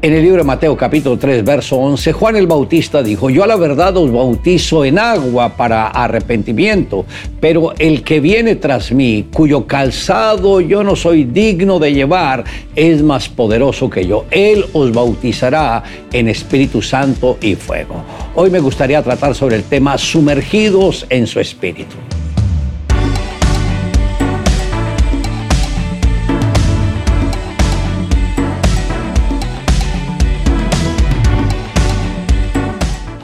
En el libro de Mateo capítulo 3, verso 11, Juan el Bautista dijo, yo a la verdad os bautizo en agua para arrepentimiento, pero el que viene tras mí, cuyo calzado yo no soy digno de llevar, es más poderoso que yo. Él os bautizará en Espíritu Santo y fuego. Hoy me gustaría tratar sobre el tema sumergidos en su Espíritu.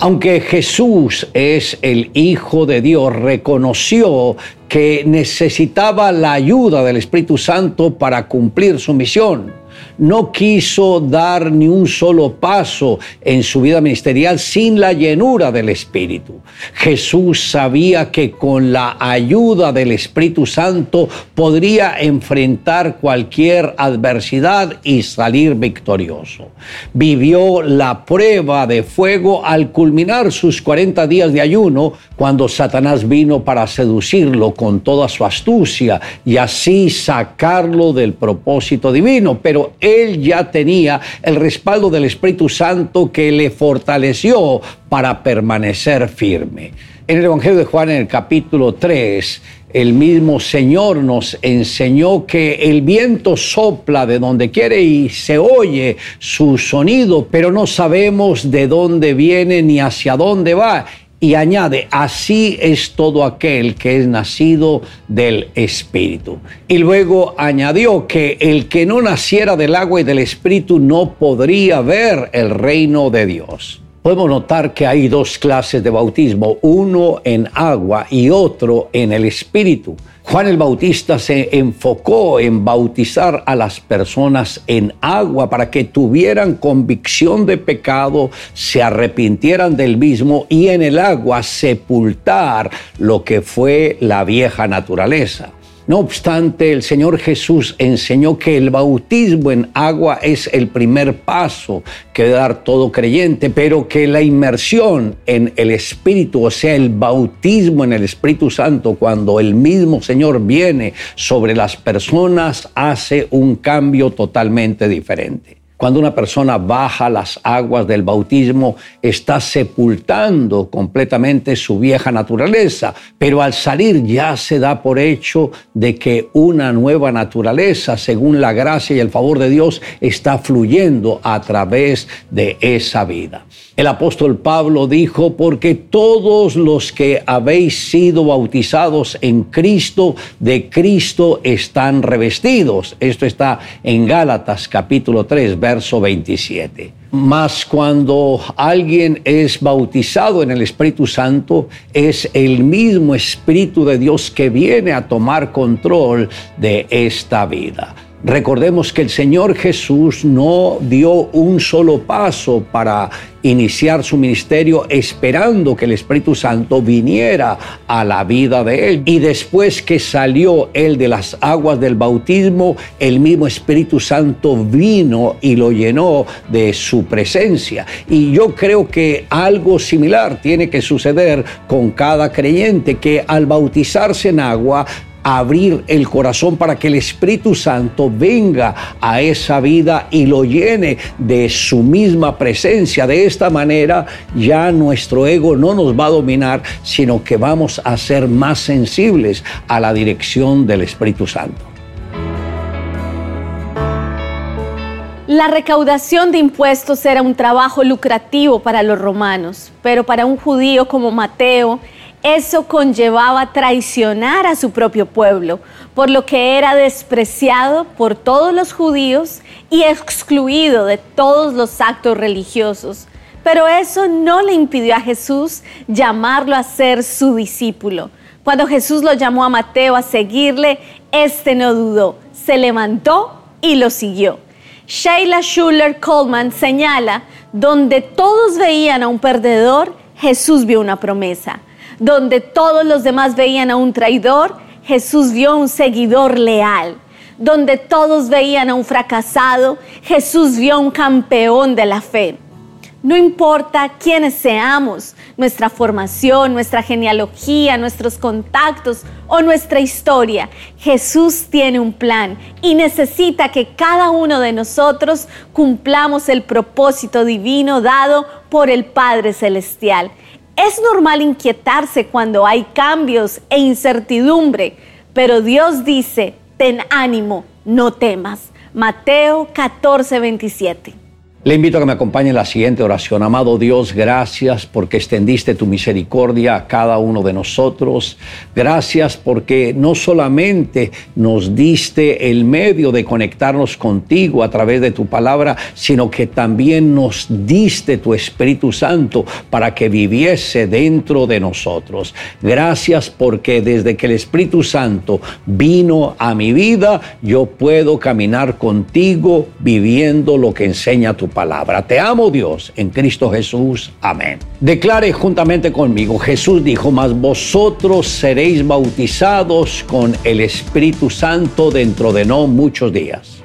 Aunque Jesús es el Hijo de Dios, reconoció que necesitaba la ayuda del Espíritu Santo para cumplir su misión no quiso dar ni un solo paso en su vida ministerial sin la llenura del Espíritu. Jesús sabía que con la ayuda del Espíritu Santo podría enfrentar cualquier adversidad y salir victorioso. Vivió la prueba de fuego al culminar sus 40 días de ayuno cuando Satanás vino para seducirlo con toda su astucia y así sacarlo del propósito divino. Pero él ya tenía el respaldo del Espíritu Santo que le fortaleció para permanecer firme. En el Evangelio de Juan, en el capítulo 3, el mismo Señor nos enseñó que el viento sopla de donde quiere y se oye su sonido, pero no sabemos de dónde viene ni hacia dónde va y añade, así es todo aquel que es nacido del Espíritu. Y luego añadió que el que no naciera del agua y del Espíritu no podría ver el reino de Dios. Podemos notar que hay dos clases de bautismo, uno en agua y otro en el Espíritu. Juan el Bautista se enfocó en bautizar a las personas en agua para que tuvieran convicción de pecado, se arrepintieran del mismo y en el agua sepultar lo que fue la vieja naturaleza. No obstante, el Señor Jesús enseñó que el bautismo en agua es el primer paso que dar todo creyente, pero que la inmersión en el Espíritu, o sea, el bautismo en el Espíritu Santo, cuando el mismo Señor viene sobre las personas, hace un cambio totalmente diferente. Cuando una persona baja las aguas del bautismo, está sepultando completamente su vieja naturaleza, pero al salir ya se da por hecho de que una nueva naturaleza, según la gracia y el favor de Dios, está fluyendo a través de esa vida. El apóstol Pablo dijo, porque todos los que habéis sido bautizados en Cristo, de Cristo están revestidos. Esto está en Gálatas capítulo 3, verso 27. Mas cuando alguien es bautizado en el Espíritu Santo, es el mismo Espíritu de Dios que viene a tomar control de esta vida. Recordemos que el Señor Jesús no dio un solo paso para iniciar su ministerio esperando que el Espíritu Santo viniera a la vida de él. Y después que salió él de las aguas del bautismo, el mismo Espíritu Santo vino y lo llenó de su presencia. Y yo creo que algo similar tiene que suceder con cada creyente que al bautizarse en agua abrir el corazón para que el Espíritu Santo venga a esa vida y lo llene de su misma presencia. De esta manera ya nuestro ego no nos va a dominar, sino que vamos a ser más sensibles a la dirección del Espíritu Santo. La recaudación de impuestos era un trabajo lucrativo para los romanos, pero para un judío como Mateo, eso conllevaba traicionar a su propio pueblo, por lo que era despreciado por todos los judíos y excluido de todos los actos religiosos. Pero eso no le impidió a Jesús llamarlo a ser su discípulo. Cuando Jesús lo llamó a Mateo a seguirle, este no dudó, se levantó y lo siguió. Sheila Schuller Coleman señala, donde todos veían a un perdedor, Jesús vio una promesa. Donde todos los demás veían a un traidor, Jesús vio a un seguidor leal. Donde todos veían a un fracasado, Jesús vio a un campeón de la fe. No importa quiénes seamos, nuestra formación, nuestra genealogía, nuestros contactos o nuestra historia, Jesús tiene un plan y necesita que cada uno de nosotros cumplamos el propósito divino dado por el Padre Celestial. Es normal inquietarse cuando hay cambios e incertidumbre, pero Dios dice, ten ánimo, no temas. Mateo 14, 27. Le invito a que me acompañe en la siguiente oración. Amado Dios, gracias porque extendiste tu misericordia a cada uno de nosotros. Gracias porque no solamente nos diste el medio de conectarnos contigo a través de tu palabra, sino que también nos diste tu Espíritu Santo para que viviese dentro de nosotros. Gracias porque desde que el Espíritu Santo vino a mi vida, yo puedo caminar contigo viviendo lo que enseña tu palabra. Te amo Dios en Cristo Jesús. Amén. Declare juntamente conmigo, Jesús dijo, mas vosotros seréis bautizados con el Espíritu Santo dentro de no muchos días.